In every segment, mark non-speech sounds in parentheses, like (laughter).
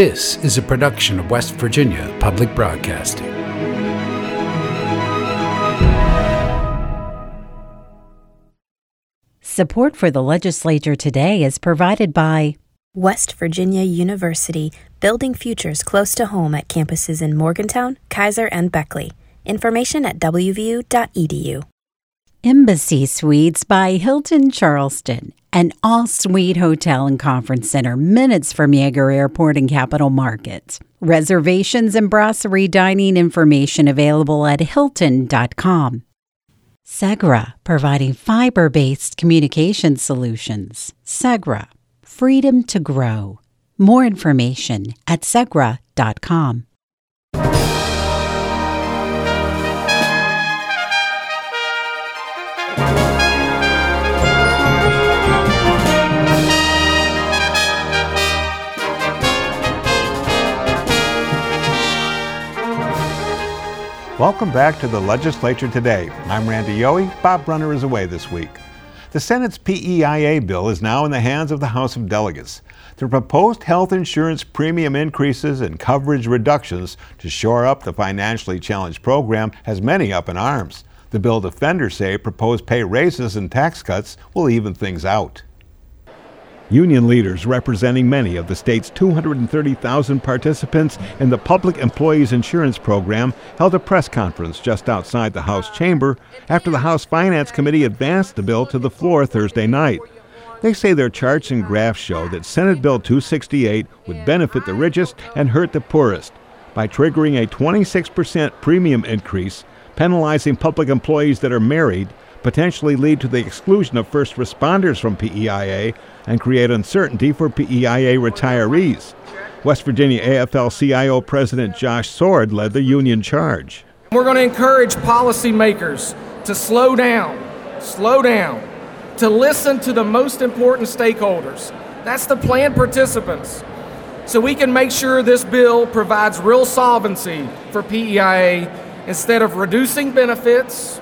This is a production of West Virginia Public Broadcasting. Support for the legislature today is provided by West Virginia University, building futures close to home at campuses in Morgantown, Keyser, and Beckley. Information at wvu.edu. Embassy Suites by Hilton Charleston, an all suite hotel and conference center minutes from Yeager Airport and Capitol Markets. Reservations and brasserie dining information available at hilton.com. Segra, providing fiber based communication solutions. Segra, freedom to grow. More information at segra.com. Welcome back to the Legislature Today. I'm Randy Yohe. Bob Brunner is away this week. The Senate's PEIA bill is now in the hands of the House of Delegates. The proposed health insurance premium increases and coverage reductions to shore up the financially challenged program has many up in arms. The bill defenders say proposed pay raises and tax cuts will even things out. Union leaders representing many of the state's 230,000 participants in the Public Employees Insurance Program held a press conference just outside the House chamber after the House Finance Committee advanced the bill to the floor Thursday night. They say their charts and graphs show that Senate Bill 268 would benefit the richest and hurt the poorest by triggering a 26% premium increase, penalizing public employees that are married, potentially lead to the exclusion of first responders from PEIA and create uncertainty for PEIA retirees. West Virginia AFL CIO President Josh Sword led the union charge. We're going to encourage policymakers to slow down, slow down, to listen to the most important stakeholders. That's the plan participants. So we can make sure this bill provides real solvency for PEIA instead of reducing benefits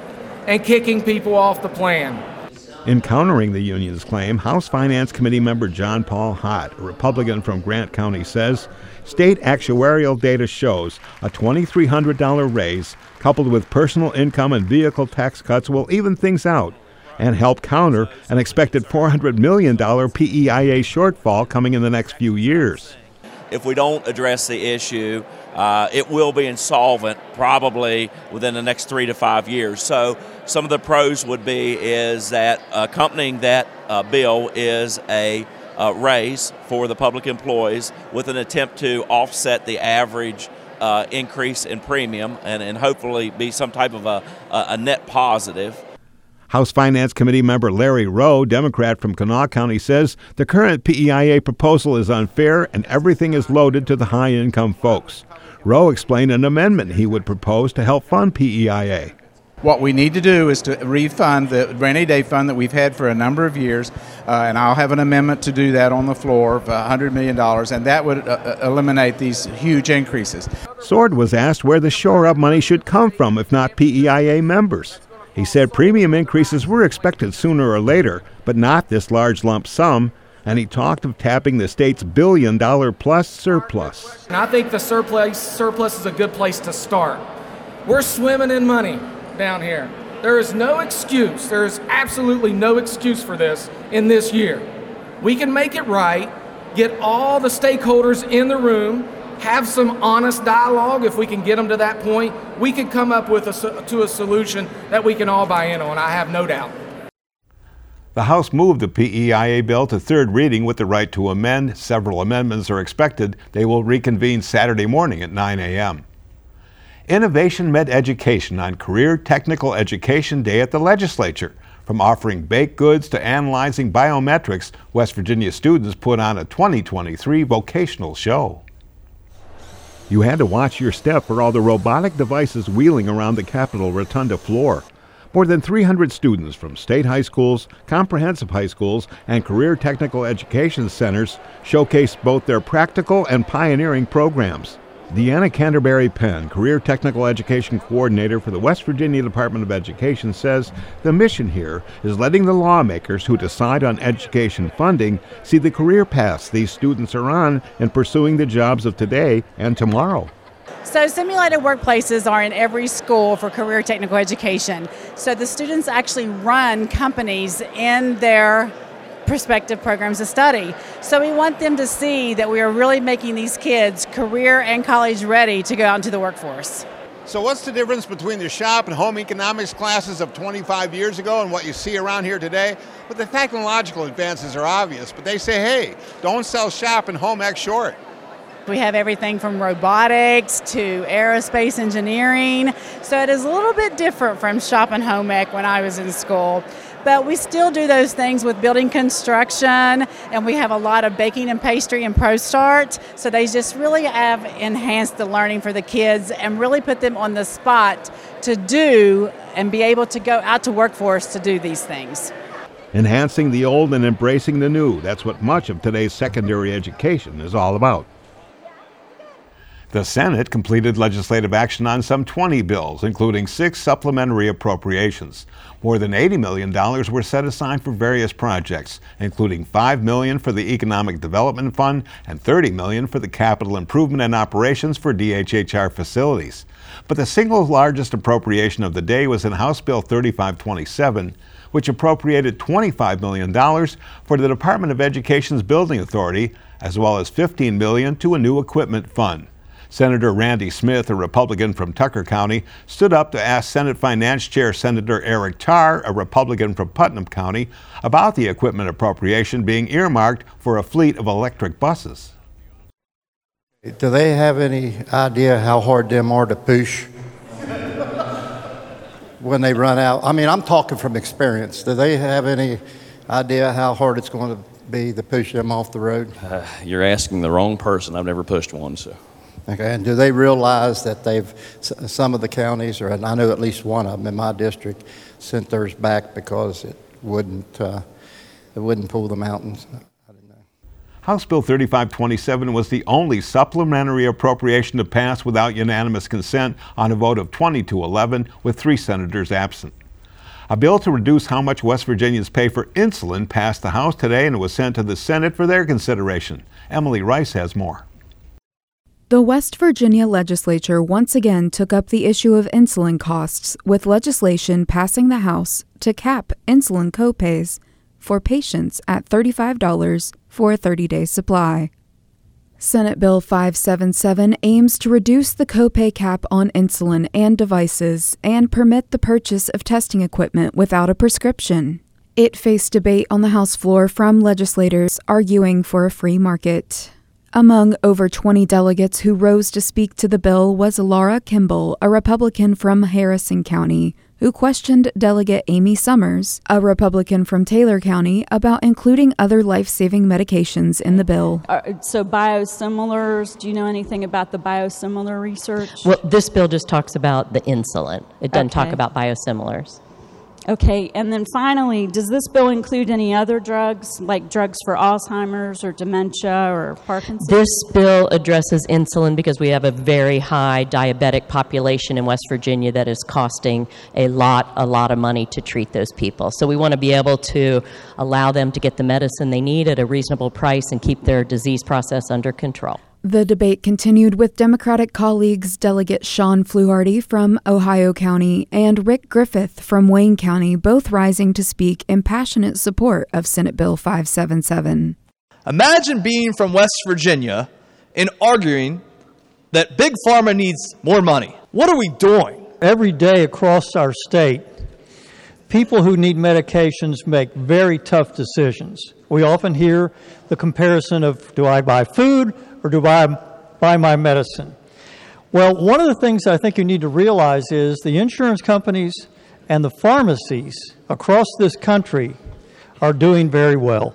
and kicking people off the plan. In countering the union's claim, House Finance Committee member John Paul Hott, a Republican from Grant County, says state actuarial data shows a $2,300 raise coupled with personal income and vehicle tax cuts will even things out and help counter an expected $400 million PEIA shortfall coming in the next few years. If we don't address the issue, uh, it will be insolvent probably within the next three to five years. So some of the pros would be is that accompanying that uh, bill is a uh, raise for the public employees with an attempt to offset the average uh, increase in premium and, and hopefully be some type of a, a net positive. House Finance Committee member Larry Rowe, Democrat from Kanawha County, says the current PEIA proposal is unfair and everything is loaded to the high income folks. Rowe explained an amendment he would propose to help fund PEIA. What we need to do is to refund the rainy day fund that we've had for a number of years, uh, and I'll have an amendment to do that on the floor of $100 million, and that would uh, uh, eliminate these huge increases. Sword was asked where the shore up money should come from if not PEIA members. He said premium increases were expected sooner or later, but not this large lump sum, and he talked of tapping the state's billion dollar plus surplus. And I think the surplus surplus is a good place to start. We're swimming in money down here. There is no excuse. There is absolutely no excuse for this in this year. We can make it right, get all the stakeholders in the room, have some honest dialogue. If we can get them to that point, we can come up with a, to a solution that we can all buy in on. I have no doubt. The House moved the PEIA bill to third reading with the right to amend. Several amendments are expected. They will reconvene Saturday morning at 9 a.m. Innovation met education on Career Technical Education Day at the legislature. From offering baked goods to analyzing biometrics, West Virginia students put on a 2023 vocational show. You had to watch your step for all the robotic devices wheeling around the Capitol Rotunda floor. More than 300 students from state high schools, comprehensive high schools, and career technical education centers showcased both their practical and pioneering programs. Deanna Canterbury Penn, Career Technical Education Coordinator for the West Virginia Department of Education, says the mission here is letting the lawmakers who decide on education funding see the career paths these students are on in pursuing the jobs of today and tomorrow. So, simulated workplaces are in every school for career technical education. So, the students actually run companies in their prospective programs of study. So, we want them to see that we are really making these kids career and college ready to go out into the workforce. So, what's the difference between the shop and home economics classes of 25 years ago and what you see around here today? Well, the technological advances are obvious, but they say, hey, don't sell shop and home ec short. We have everything from robotics to aerospace engineering. So it is a little bit different from shop and home ec when I was in school. But we still do those things with building construction, and we have a lot of baking and pastry and ProStart. So they just really have enhanced the learning for the kids and really put them on the spot to do and be able to go out to workforce to do these things. Enhancing the old and embracing the new. That's what much of today's secondary education is all about. The Senate completed legislative action on some 20 bills, including six supplementary appropriations. More than $80 million were set aside for various projects, including 5 million for the Economic Development Fund and 30 million for the Capital Improvement and Operations for DHHR facilities. But the single largest appropriation of the day was in House Bill 3527, which appropriated $25 million for the Department of Education's Building Authority, as well as 15 million to a new equipment fund. Senator Randy Smith, a Republican from Tucker County, stood up to ask Senate Finance Chair Senator Eric Tarr, a Republican from Putnam County, about the equipment appropriation being earmarked for a fleet of electric buses. Do they have any idea how hard them are to push when they run out? I mean, I'm talking from experience. Do they have any idea how hard it's going to be to push them off the road? Uh, you're asking the wrong person. I've never pushed one, so. Okay, and do they realize that they've, some of the counties, or I know at least one of them in my district, sent theirs back because it wouldn't, uh, it wouldn't pull the mountains? House Bill 3527 was the only supplementary appropriation to pass without unanimous consent on a vote of 20 to 11, with three senators absent. A bill to reduce how much West Virginians pay for insulin passed the House today and was sent to the Senate for their consideration. Emily Rice has more. The West Virginia legislature once again took up the issue of insulin costs with legislation passing the House to cap insulin copays for patients at $35 for a 30 day supply. Senate Bill 577 aims to reduce the copay cap on insulin and devices and permit the purchase of testing equipment without a prescription. It faced debate on the House floor from legislators arguing for a free market. Among over 20 delegates who rose to speak to the bill was Laura Kimble, a Republican from Harrison County, who questioned Delegate Amy Summers, a Republican from Taylor County, about including other life saving medications in the bill. Uh, so, biosimilars, do you know anything about the biosimilar research? Well, this bill just talks about the insulin, it doesn't okay. talk about biosimilars. Okay, and then finally, does this bill include any other drugs, like drugs for Alzheimer's or dementia or Parkinson's? This bill addresses insulin because we have a very high diabetic population in West Virginia that is costing a lot, a lot of money to treat those people. So we want to be able to allow them to get the medicine they need at a reasonable price and keep their disease process under control. The debate continued with Democratic colleagues Delegate Shawn Fluharty from Ohio County and Ric Griffith from Wayne County both rising to speak in passionate support of Senate Bill 577. Imagine being from West Virginia and arguing that Big Pharma needs more money. What are we doing? Every day across our state, people who need medications make very tough decisions. We often hear the comparison of do I buy food or do I buy my medicine? Well, one of the things I think you need to realize is the insurance companies and the pharmacies across this country are doing very well.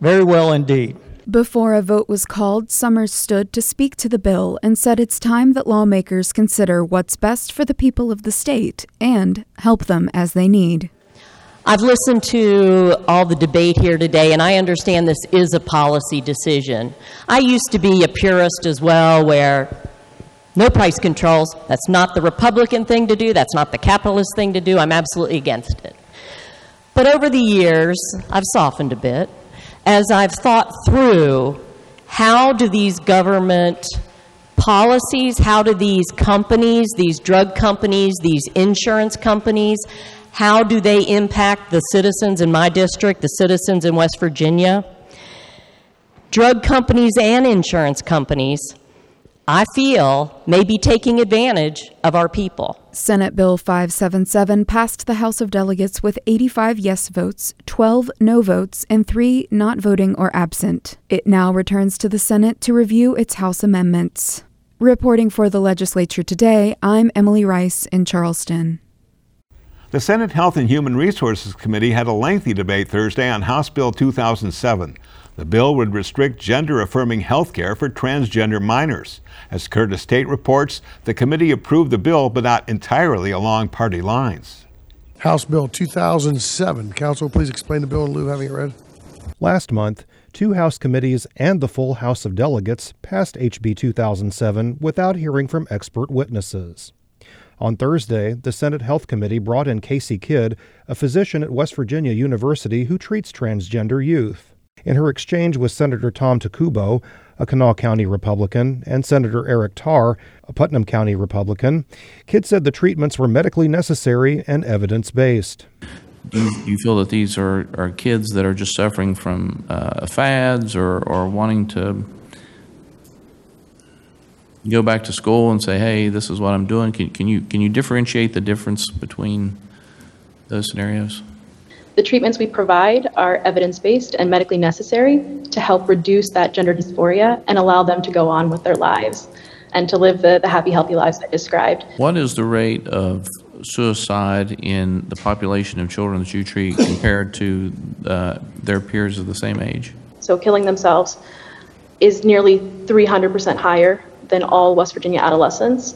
Very well indeed. Before a vote was called, Summers stood to speak to the bill and said it's time that lawmakers consider what's best for the people of the state and help them as they need. I've listened to all the debate here today, and I understand this is a policy decision. I used to be a purist as well, where No price controls. That's not the Republican thing to do. That's not the capitalist thing to do. I'm absolutely against it. But over the years, I've softened a bit as I've thought through how do these government policies, how do these companies, these drug companies, these insurance companies, how do they impact the citizens in my district, the citizens in West Virginia? Drug companies and insurance companies I feel may be taking advantage of our people. Senate Bill 577 passed the House of Delegates with 85 yes votes, 12 no votes, and 3 not voting or absent. It now returns to the Senate to review its House amendments. Reporting for the legislature today, I'm Emily Rice in Charleston. The Senate Health and Human Resources Committee had a lengthy debate Thursday on House Bill 2007. The bill would restrict gender affirming health care for transgender minors. As Curtis Tate reports, the committee approved the bill, but not entirely along party lines. House Bill 2007. Counsel, please explain the bill in lieu of having it read. Last month, two House committees and the full House of Delegates passed HB 2007 without hearing from expert witnesses. On Thursday, the Senate Health Committee brought in Kacie Kidd, a physician at West Virginia University who treats transgender youth. In her exchange with Senator Tom Takubo, a Kanawha County Republican, and Senator Eric Tarr, a Putnam County Republican, Kidd said the treatments were medically necessary and evidence based. Do you feel that these are, are kids that are just suffering from uh, fads or, or wanting to go back to school and say, hey, this is what I'm doing? Can, can, you, can you differentiate the difference between those scenarios? The treatments we provide are evidence based and medically necessary to help reduce that gender dysphoria and allow them to go on with their lives and to live the, the happy, healthy lives I described. What is the rate of suicide in the population of children that you treat compared to uh, their peers of the same age? So, killing themselves is nearly 300% higher than all West Virginia adolescents.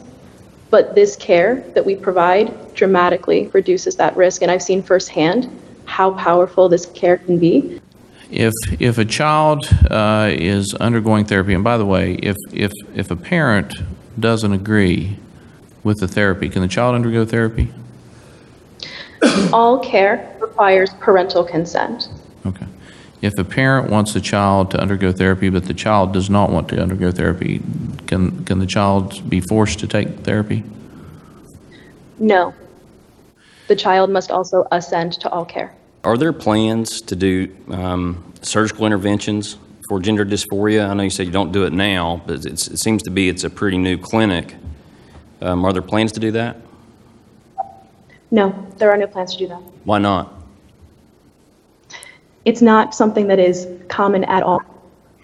But this care that we provide dramatically reduces that risk. And I've seen firsthand how powerful this care can be. If if a child uh, is undergoing therapy, and by the way, if if if a parent doesn't agree with the therapy, can the child undergo therapy? All care requires parental consent. Okay. If a parent wants the child to undergo therapy, but the child does not want to undergo therapy, can can the child be forced to take therapy? No. The child must also assent to all care. Are there plans to do um, surgical interventions for gender dysphoria? I know you said you don't do it now, but it seems to be it's a pretty new clinic. Um, are there plans to do that? No, there are no plans to do that. Why not? It's not something that is common at all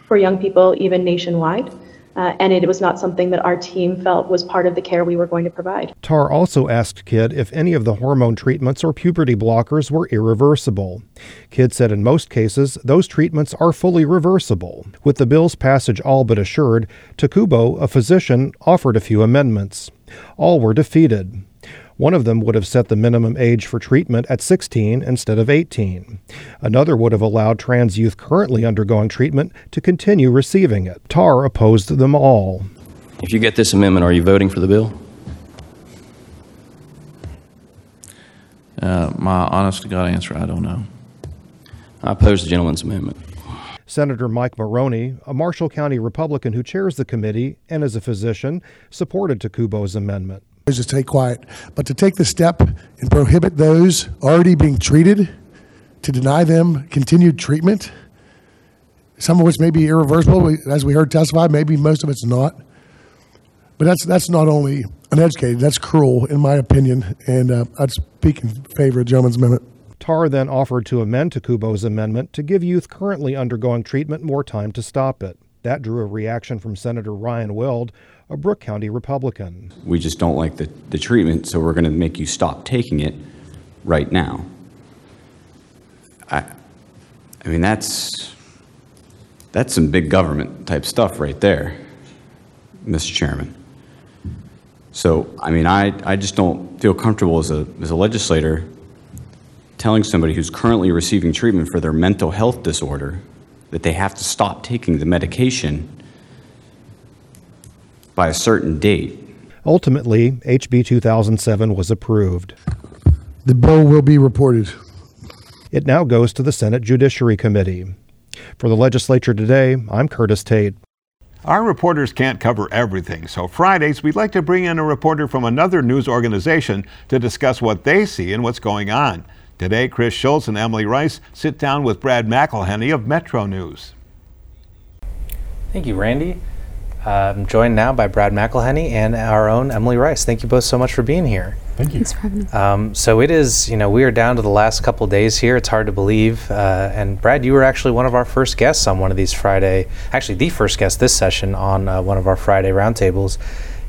for young people, even nationwide. Uh, and it was not something that our team felt was part of the care we were going to provide. Tarr also asked Kidd if any of the hormone treatments or puberty blockers were irreversible. Kidd said in most cases, those treatments are fully reversible. With the bill's passage all but assured, Takubo, a physician, offered a few amendments. All were defeated. One of them would have set the minimum age for treatment at 16 instead of 18. Another would have allowed trans youth currently undergoing treatment to continue receiving it. Tarr opposed them all. If you get this amendment, are you voting for the bill? Uh, my honest to God answer, I don't know. I oppose the gentleman's amendment. Senator Mike Maroney, a Marshall County Republican who chairs the committee and is a physician, supported Takubo's amendment is to stay quiet. But to take the step and prohibit those already being treated, to deny them continued treatment, some of which may be irreversible, as we heard testified, maybe most of it's not. But that's that's not only uneducated, that's cruel, in my opinion, and uh, I'd speak in favor of the gentleman's amendment. Tarr then offered to amend Takubo's amendment to give youth currently undergoing treatment more time to stop it. That drew a reaction from Senator Ryan Weld, a Brooke County Republican. We just don't like the, the treatment, so we're going to make you stop taking it right now. I, I mean, that's, that's some big government type stuff right there, Mr. Chairman. So, I mean, I, I just don't feel comfortable as a, as a legislator telling somebody who's currently receiving treatment for their mental health disorder that they have to stop taking the medication by a certain date. Ultimately, HB 2007 was approved. The bill will be reported. It now goes to the Senate Judiciary Committee. For the legislature today, I'm Curtis Tate. Our reporters can't cover everything, so Fridays we'd like to bring in a reporter from another news organization to discuss what they see and what's going on. Today, Chris Schulz and Emily Rice sit down with Brad McElhinny of Metro News. Thank you, Randy. I'm joined now by Brad McElhinny and our own Emily Rice. Thank you both so much for being here. Thank you. Thanks for having us. Um, so it is, you know, we are down to the last couple days here. It's hard to believe. Uh, and Brad, you were actually one of our first guests on one of these Friday, actually the first guest this session on uh, one of our Friday roundtables.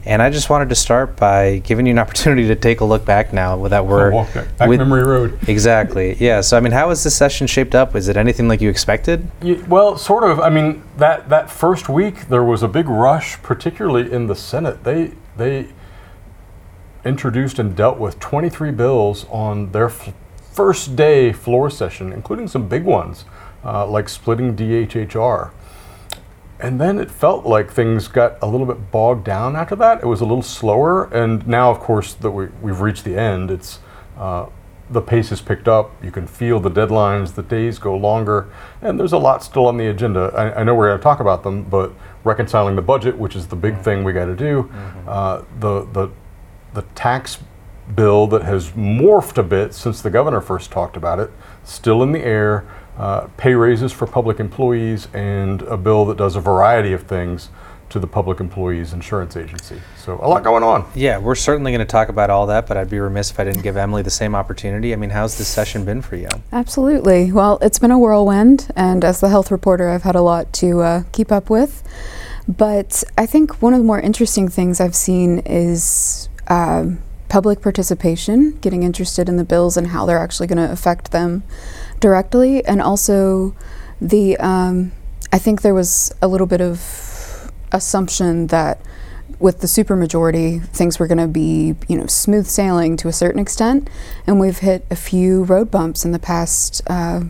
And I just wanted to start by giving you an (laughs) opportunity to take a look back now with that we're back, back memory road. Exactly. Yeah. So I mean, how has this session shaped up? Is it anything like you expected? Well, sort of. I mean, that that first week there was a big rush, particularly in the Senate. They they introduced and dealt with 23 bills on their f- first day floor session, including some big ones uh, like splitting DHHR. And then it felt like things got a little bit bogged down after that. It was a little slower, and now, of course, that we, we've reached the end, it's uh, the pace has picked up. You can feel the deadlines, the days go longer, and there's a lot still on the agenda. I, I know we're going to talk about them, but reconciling the budget, which is the big thing we got to do, uh, the the the tax bill that has morphed a bit since the governor first talked about it, still in the air. Uh, pay raises for public employees and a bill that does a variety of things to the public employees insurance agency. So a lot going on. Yeah, we're certainly going to talk about all that, but I'd be remiss if I didn't give Emily the same opportunity. I mean, how's this session been for you? Absolutely. Well, it's been a whirlwind, and as the health reporter, I've had a lot to uh, keep up with. But I think one of the more interesting things I've seen is uh, public participation, getting interested in the bills and how they're actually going to affect them directly, and also the. Um, I think there was a little bit of assumption that with the supermajority, things were going to be, you know, smooth sailing to a certain extent, and we've hit a few road bumps in the past uh,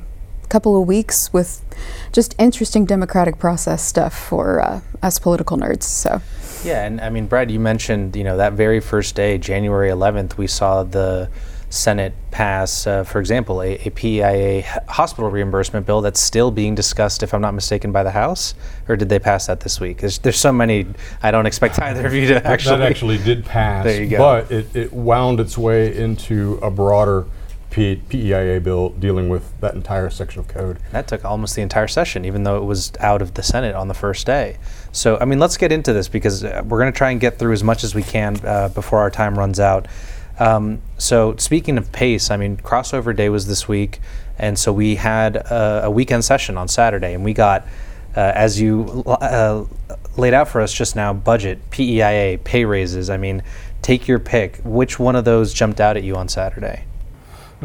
couple of weeks with just interesting democratic process stuff for uh, us political nerds. So. Yeah, and I mean, Brad, you mentioned, you know, that very first day, January 11th, we saw the Senate pass, uh, for example, a, a PEIA hospital reimbursement bill that's still being discussed, if I'm not mistaken, by the House. Or did they pass that this week? There's, there's so many, I don't expect either of you to actually. That actually did (laughs) pass. There you go. But it, it wound its way into a broader P- PEIA bill dealing with that entire section of code. That took almost the entire session, even though it was out of the Senate on the first day. So, I mean, let's get into this because uh, we're going to try and get through as much as we can uh, before our time runs out. Um, so, speaking of pace, I mean, crossover day was this week, and so we had a, a weekend session on Saturday, and we got, uh, as you uh, laid out for us just now, budget, PEIA, pay raises. I mean, take your pick. Which one of those jumped out at you on Saturday?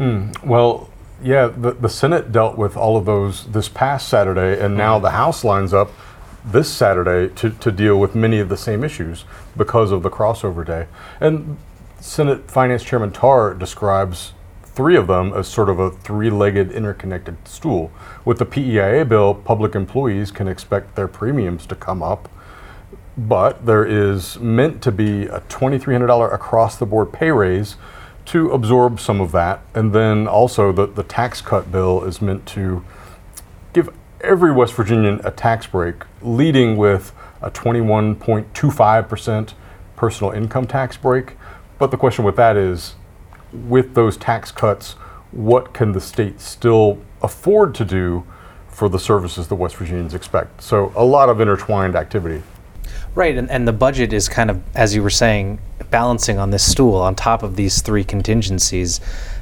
Mm, well, yeah, the, the Senate dealt with all of those this past Saturday, and now the House lines up this Saturday to, to deal with many of the same issues because of the crossover day. And Senate Finance Chairman Tarr describes three of them as sort of a three legged interconnected stool. With the PEIA bill, public employees can expect their premiums to come up. But there is meant to be a $2,300 across the board pay raise to absorb some of that. And then also the, the tax cut bill is meant to give every West Virginian a tax break, leading with a 21.25% personal income tax break. But the question with that is with those tax cuts, what can the state still afford to do for the services that West Virginians expect? So a lot of intertwined activity. Right, and, and the budget is kind of, as you were saying, balancing on this stool on top of these three contingencies.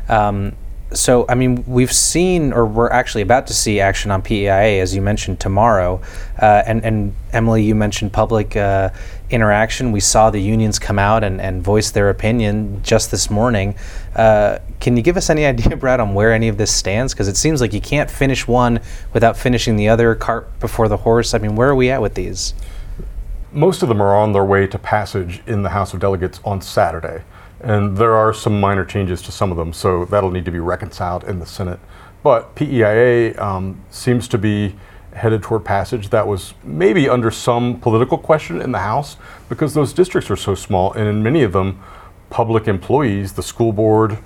Um, so, I mean, we've seen, or we're actually about to see action on PEIA, as you mentioned, tomorrow. Uh, and, and Emily, you mentioned public uh, interaction. We saw the unions come out and, and voice their opinion just this morning. Uh, can you give us any (laughs) idea, Brad, on where any of this stands? Because it seems like you can't finish one without finishing the other cart before the horse. I mean, where are we at with these? Most of them are on their way to passage in the House of Delegates on Saturday. And there are some minor changes to some of them, so that'll need to be reconciled in the Senate. But PEIA um, seems to be headed toward passage that was maybe under some political question in the House because those districts are so small, and in many of them, public employees, the school board,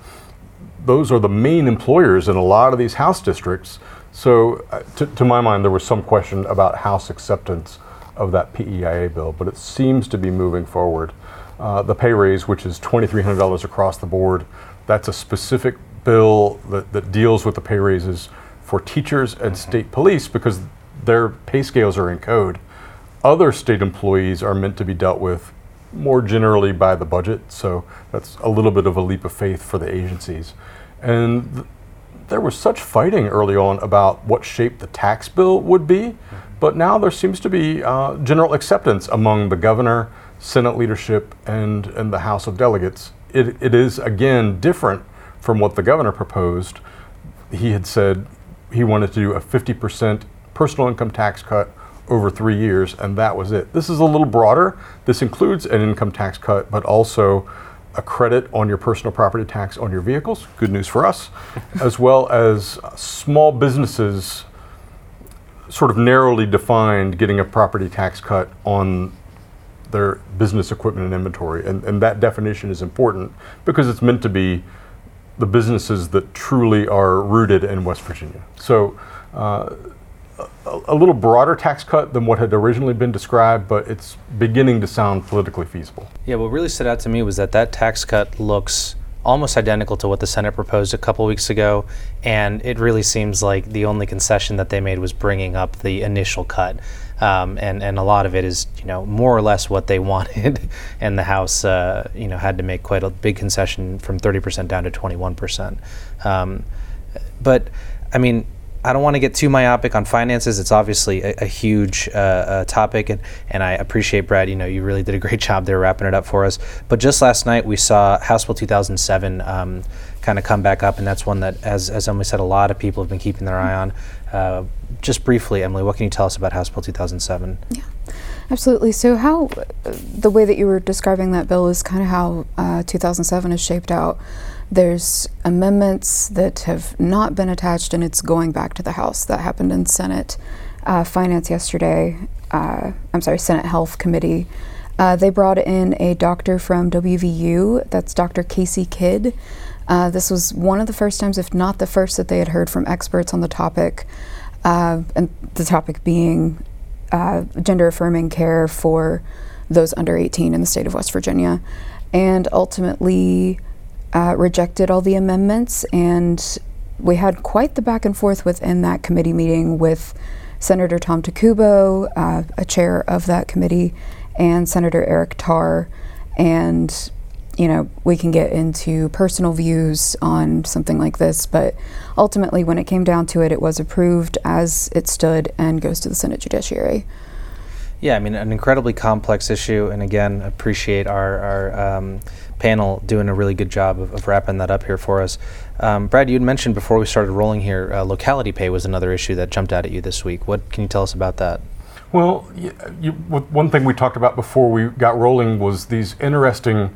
those are the main employers in a lot of these House districts. So, uh, to, to my mind, there was some question about House acceptance of that PEIA bill, but it seems to be moving forward. Uh, the pay raise, which is $2,300 across the board, that's a specific bill that, that deals with the pay raises for teachers and state police because their pay scales are in code. Other state employees are meant to be dealt with more generally by the budget, so that's a little bit of a leap of faith for the agencies. And th- there was such fighting early on about what shape the tax bill would be, but now there seems to be uh, general acceptance among the governor, Senate leadership, and, and the House of Delegates. It, it is, again, different from what the governor proposed. He had said he wanted to do a 50% personal income tax cut over three years, and that was it. This is a little broader. This includes an income tax cut, but also a credit on your personal property tax on your vehicles. Good news for us, (laughs) as well as small businesses, sort of narrowly defined, getting a property tax cut on their business equipment and inventory. And, and that definition is important because it's meant to be the businesses that truly are rooted in West Virginia. So, uh, a, a little broader tax cut than what had originally been described, but it's beginning to sound politically feasible. Yeah, what really stood out to me was that that tax cut looks almost identical to what the Senate proposed a couple weeks ago, and it really seems like the only concession that they made was bringing up the initial cut. Um, and and a lot of it is you know more or less what they (laughs) wanted, and the House uh, you know had to make quite a big concession from 30% down to 21%. Um, but I mean, I don't want to get too myopic on finances. It's obviously a, a huge uh, uh, topic, and, and I appreciate Brad. You know, you really did a great (laughs) job there wrapping it up for us. But just last night, we saw House Bill 2007 um, kind of come back up, and that's one that, as as Emily said, a lot of people have been keeping their eye on. Uh, just briefly, Emily, what can you tell us about House Bill 2007? Yeah. Absolutely. So, how the way that you were describing that bill is kind of how uh, 2007 is shaped out. There's amendments that have not been attached, and it's going back to the House. That happened in Senate uh, Finance yesterday. Uh, I'm sorry, Senate Health Committee. Uh, they brought in a doctor from WVU. That's Dr. Kacie Kidd. Uh, this was one of the first times, if not the first, that they had heard from experts on the topic, uh, and the topic being uh, gender affirming care for those under 18 in the state of West Virginia, and ultimately uh, rejected all the amendments. And we had quite the back and forth within that committee meeting with Senator Tom Takubo, uh, a chair of that committee, and Senator Eric Tarr. And you know, we can get into personal views on something like this, but ultimately, when it came down to it, it was approved as it stood and goes to the Senate Judiciary. Yeah, I mean, an incredibly complex issue, and again, appreciate our, our um, panel doing a really good job of, of, wrapping that up here for us. Um, Brad, you had mentioned before we started rolling here, uh, locality pay was another issue that jumped out at you this week. What can you tell us about that? Well, you, you, one thing we talked about before we got rolling was these interesting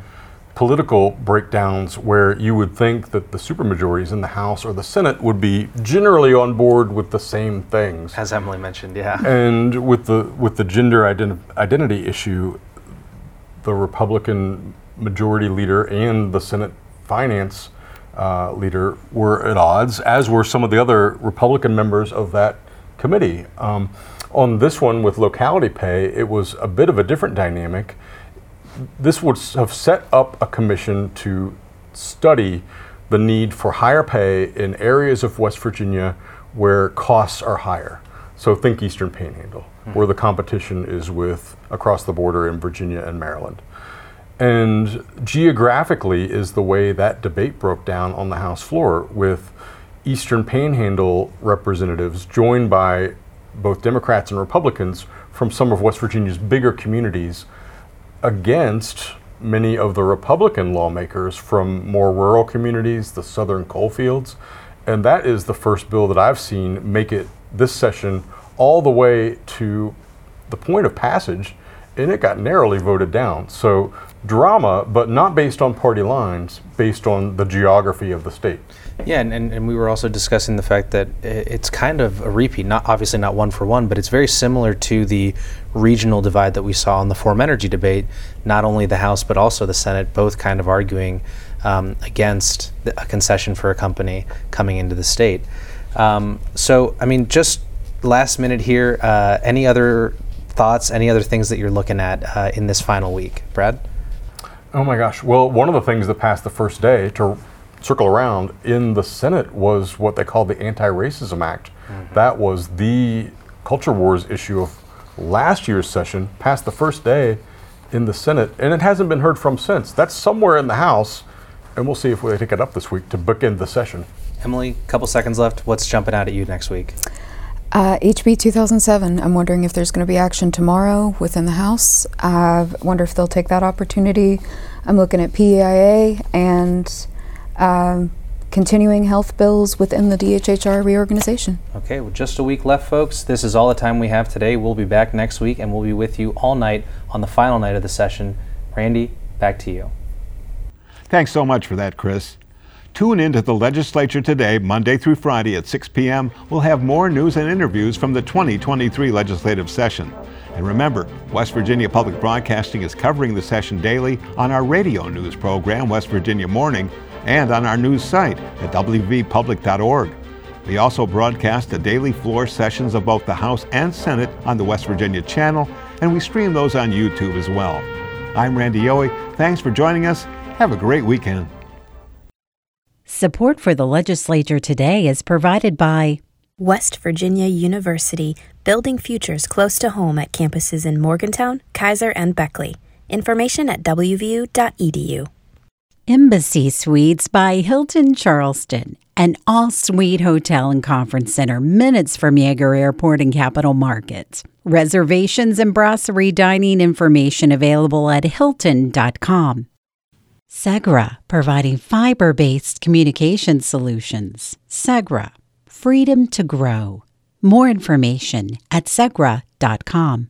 political breakdowns where you would think that the supermajorities in the House or the Senate would be generally on board with the same things. As Emily mentioned, yeah. And with the with the gender identi- identity issue, the Republican majority leader and the Senate finance uh, leader were at odds, as were some of the other Republican members of that committee. Um, on this one with locality pay, it was a bit of a different dynamic this would have set up a commission to study the need for higher pay in areas of West Virginia where costs are higher. So think Eastern Panhandle, mm-hmm. where the competition is with across the border in Virginia and Maryland. And geographically is the way that debate broke down on the House floor with Eastern Panhandle representatives joined by both Democrats and Republicans from some of West Virginia's bigger communities against many of the Republican lawmakers from more rural communities, the southern coal fields. And that is the first bill that I've seen make it this session all the way to the point of passage and it got narrowly voted down. So drama, but not based on party lines, based on the geography of the state. Yeah, and, and, and we were also discussing the fact that it's kind of a repeat, not obviously not one for one, but it's very similar to the regional divide that we saw in the Form Energy debate. Not only the House, but also the Senate, both kind of arguing um, against the, a concession for a company coming into the state. Um, so, I mean, just last minute here, uh, any other thoughts, any other things that you're looking at uh, in this final week? Brad? Oh my gosh. Well, one of the things that passed the first day to circle around in the Senate was what they called the Anti Racism Act. That was the culture wars issue of last year's session, passed the first day in the Senate, and it hasn't been heard from since. That's somewhere in the House, and we'll see if we take it up this week to bookend the session. Emily, couple seconds left. What's jumping out at you next week? Uh, HB 2007. I'm wondering if there's going to be action tomorrow within the House. I wonder if they'll take that opportunity. I'm looking at PEIA and um, continuing health bills within the DHHR reorganization. Okay, well, just a week left, folks. This is all the time we have today. We'll be back next week and we'll be with you all night on the final night of the session. Randy, back to you. Thanks so much for that, Chris. Tune in to the legislature today, Monday through Friday at 6 p.m. We'll have more news and interviews from the 2023 legislative session. And remember, West Virginia Public Broadcasting is covering the session daily on our radio news program, West Virginia Morning, and on our news site at wvpublic.org. We also broadcast the daily floor sessions of both the House and Senate on the West Virginia channel, and we stream those on YouTube as well. I'm Randy Yohe. Thanks for joining us. Have a great weekend. Support for the legislature today is provided by West Virginia University, building futures close to home at campuses in Morgantown, Keyser, and Beckley. Information at wvu.edu. Embassy Suites by Hilton Charleston, an all suite hotel and conference center minutes from Yeager Airport and Capitol Market. Reservations and brasserie dining information available at hilton.com. Segra, providing fiber based communication solutions. Segra, freedom to grow. More information at segra.com.